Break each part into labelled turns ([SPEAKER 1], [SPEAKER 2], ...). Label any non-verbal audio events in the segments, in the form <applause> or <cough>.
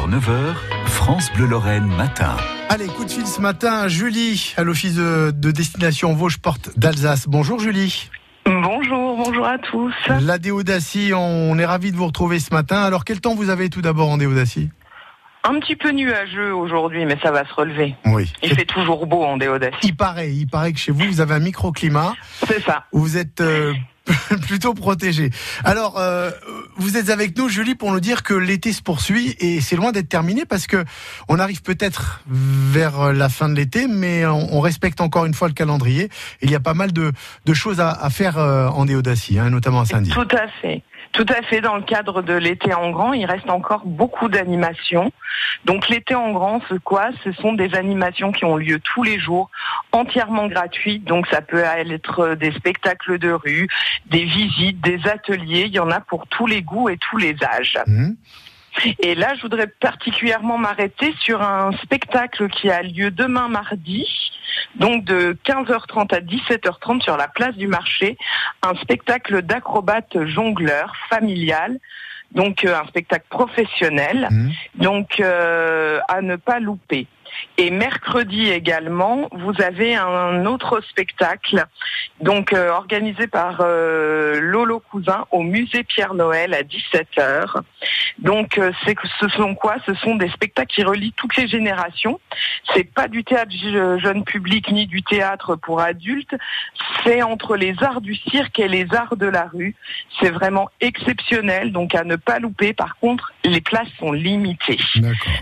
[SPEAKER 1] 6h, 9h, France Bleu Lorraine matin.
[SPEAKER 2] Allez, coup de fil ce matin, Julie, à l'office de, de destination Vosges Porte d'Alsace. Bonjour Julie.
[SPEAKER 3] Bonjour, bonjour à tous.
[SPEAKER 2] La Déodacie, on est ravis de vous retrouver ce matin. Alors quel temps vous avez tout d'abord en Déodacie
[SPEAKER 3] Un petit peu nuageux aujourd'hui, mais ça va se relever.
[SPEAKER 2] Oui.
[SPEAKER 3] Il fait toujours beau en Déodacie.
[SPEAKER 2] Il paraît, il paraît que chez vous, vous avez un microclimat
[SPEAKER 3] C'est ça.
[SPEAKER 2] vous êtes euh, <laughs> plutôt protégé. Alors, euh, vous êtes avec nous, Julie, pour nous dire que l'été se poursuit et c'est loin d'être terminé parce que on arrive peut-être vers la fin de l'été, mais on, respecte encore une fois le calendrier. Il y a pas mal de, de choses à, à faire euh, en Déodacie, hein, notamment à Saint-Denis.
[SPEAKER 3] Tout à fait. Tout à fait. Dans le cadre de l'été en grand, il reste encore beaucoup d'animations. Donc l'été en grand, ce quoi? Ce sont des animations qui ont lieu tous les jours, entièrement gratuites. Donc ça peut être des spectacles de rue, des visites, des ateliers. Il y en a pour tous les goûts et tous les âges.
[SPEAKER 2] Mhm.
[SPEAKER 3] Et là, je voudrais particulièrement m'arrêter sur un spectacle qui a lieu demain mardi, donc de 15h30 à 17h30 sur la place du marché, un spectacle d'acrobates jongleurs familial. Donc euh, un spectacle professionnel,
[SPEAKER 2] Mhm.
[SPEAKER 3] donc euh, à ne pas louper. Et mercredi également, vous avez un autre spectacle, donc euh, organisé par euh, Lolo Cousin au musée Pierre Noël à 17h. Donc euh, c'est que ce sont quoi? Ce sont des spectacles qui relient toutes les générations. C'est pas du théâtre je- jeune public ni du théâtre pour adultes. C'est entre les arts du cirque et les arts de la rue. C'est vraiment exceptionnel, donc à ne pas louper. Par contre, les places sont limitées.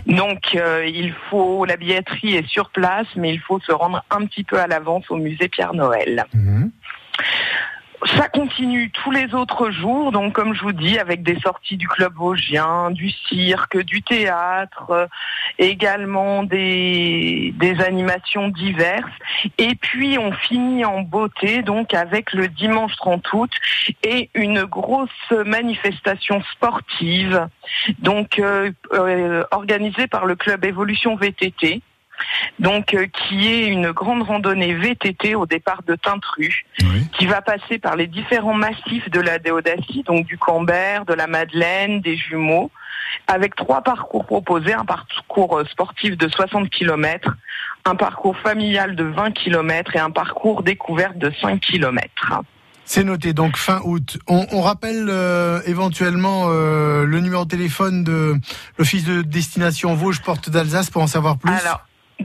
[SPEAKER 3] Donc euh, il faut la billetterie est sur place, mais il faut se rendre un petit peu à l'avance au musée Pierre Noël.
[SPEAKER 2] Mhm.
[SPEAKER 3] Ça continue tous les autres jours, donc comme je vous dis, avec des sorties du club vosgien, du cirque, du théâtre, euh, également des, des animations diverses. Et puis on finit en beauté, donc avec le dimanche 30 août et une grosse manifestation sportive, donc euh, euh, organisée par le club Évolution VTT. Donc, euh, qui est une grande randonnée VTT au départ de Tintru
[SPEAKER 2] Oui.
[SPEAKER 3] qui va passer par les différents massifs de la Déodacie, donc du Cambert, de la Madeleine, des Jumeaux, avec trois parcours proposés, un parcours euh, sportif de 60 km, un parcours familial de 20 km et un parcours découverte de 5 km.
[SPEAKER 2] C'est noté, donc fin août. On, on rappelle euh, éventuellement euh, le numéro de téléphone de l'office de destination Vosges Porte d'Alsace pour en savoir plus.
[SPEAKER 3] Alors,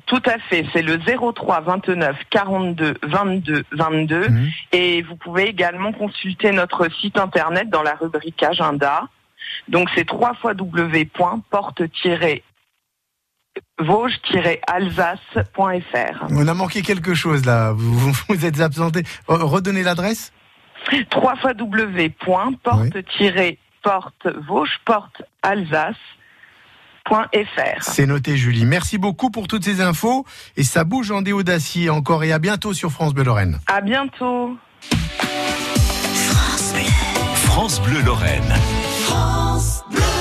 [SPEAKER 3] tout à fait, c'est le 03 29 42 22 22
[SPEAKER 2] Mhm.
[SPEAKER 3] et vous pouvez également consulter notre site internet dans la rubrique agenda. Donc c'est www.porte vosges-alsace.fr.
[SPEAKER 2] On a manqué quelque chose là. Vous vous, êtes absenté. Redonnez l'adresse.
[SPEAKER 3] www.porte-vosges-porte-alsace.fr.
[SPEAKER 2] C'est noté, Julie. Merci beaucoup pour toutes ces infos. Et ça bouge en déodacie encore. Et à bientôt sur France Bleu Lorraine.
[SPEAKER 3] À bientôt.
[SPEAKER 1] France Bleu Lorraine.
[SPEAKER 4] France Bleu.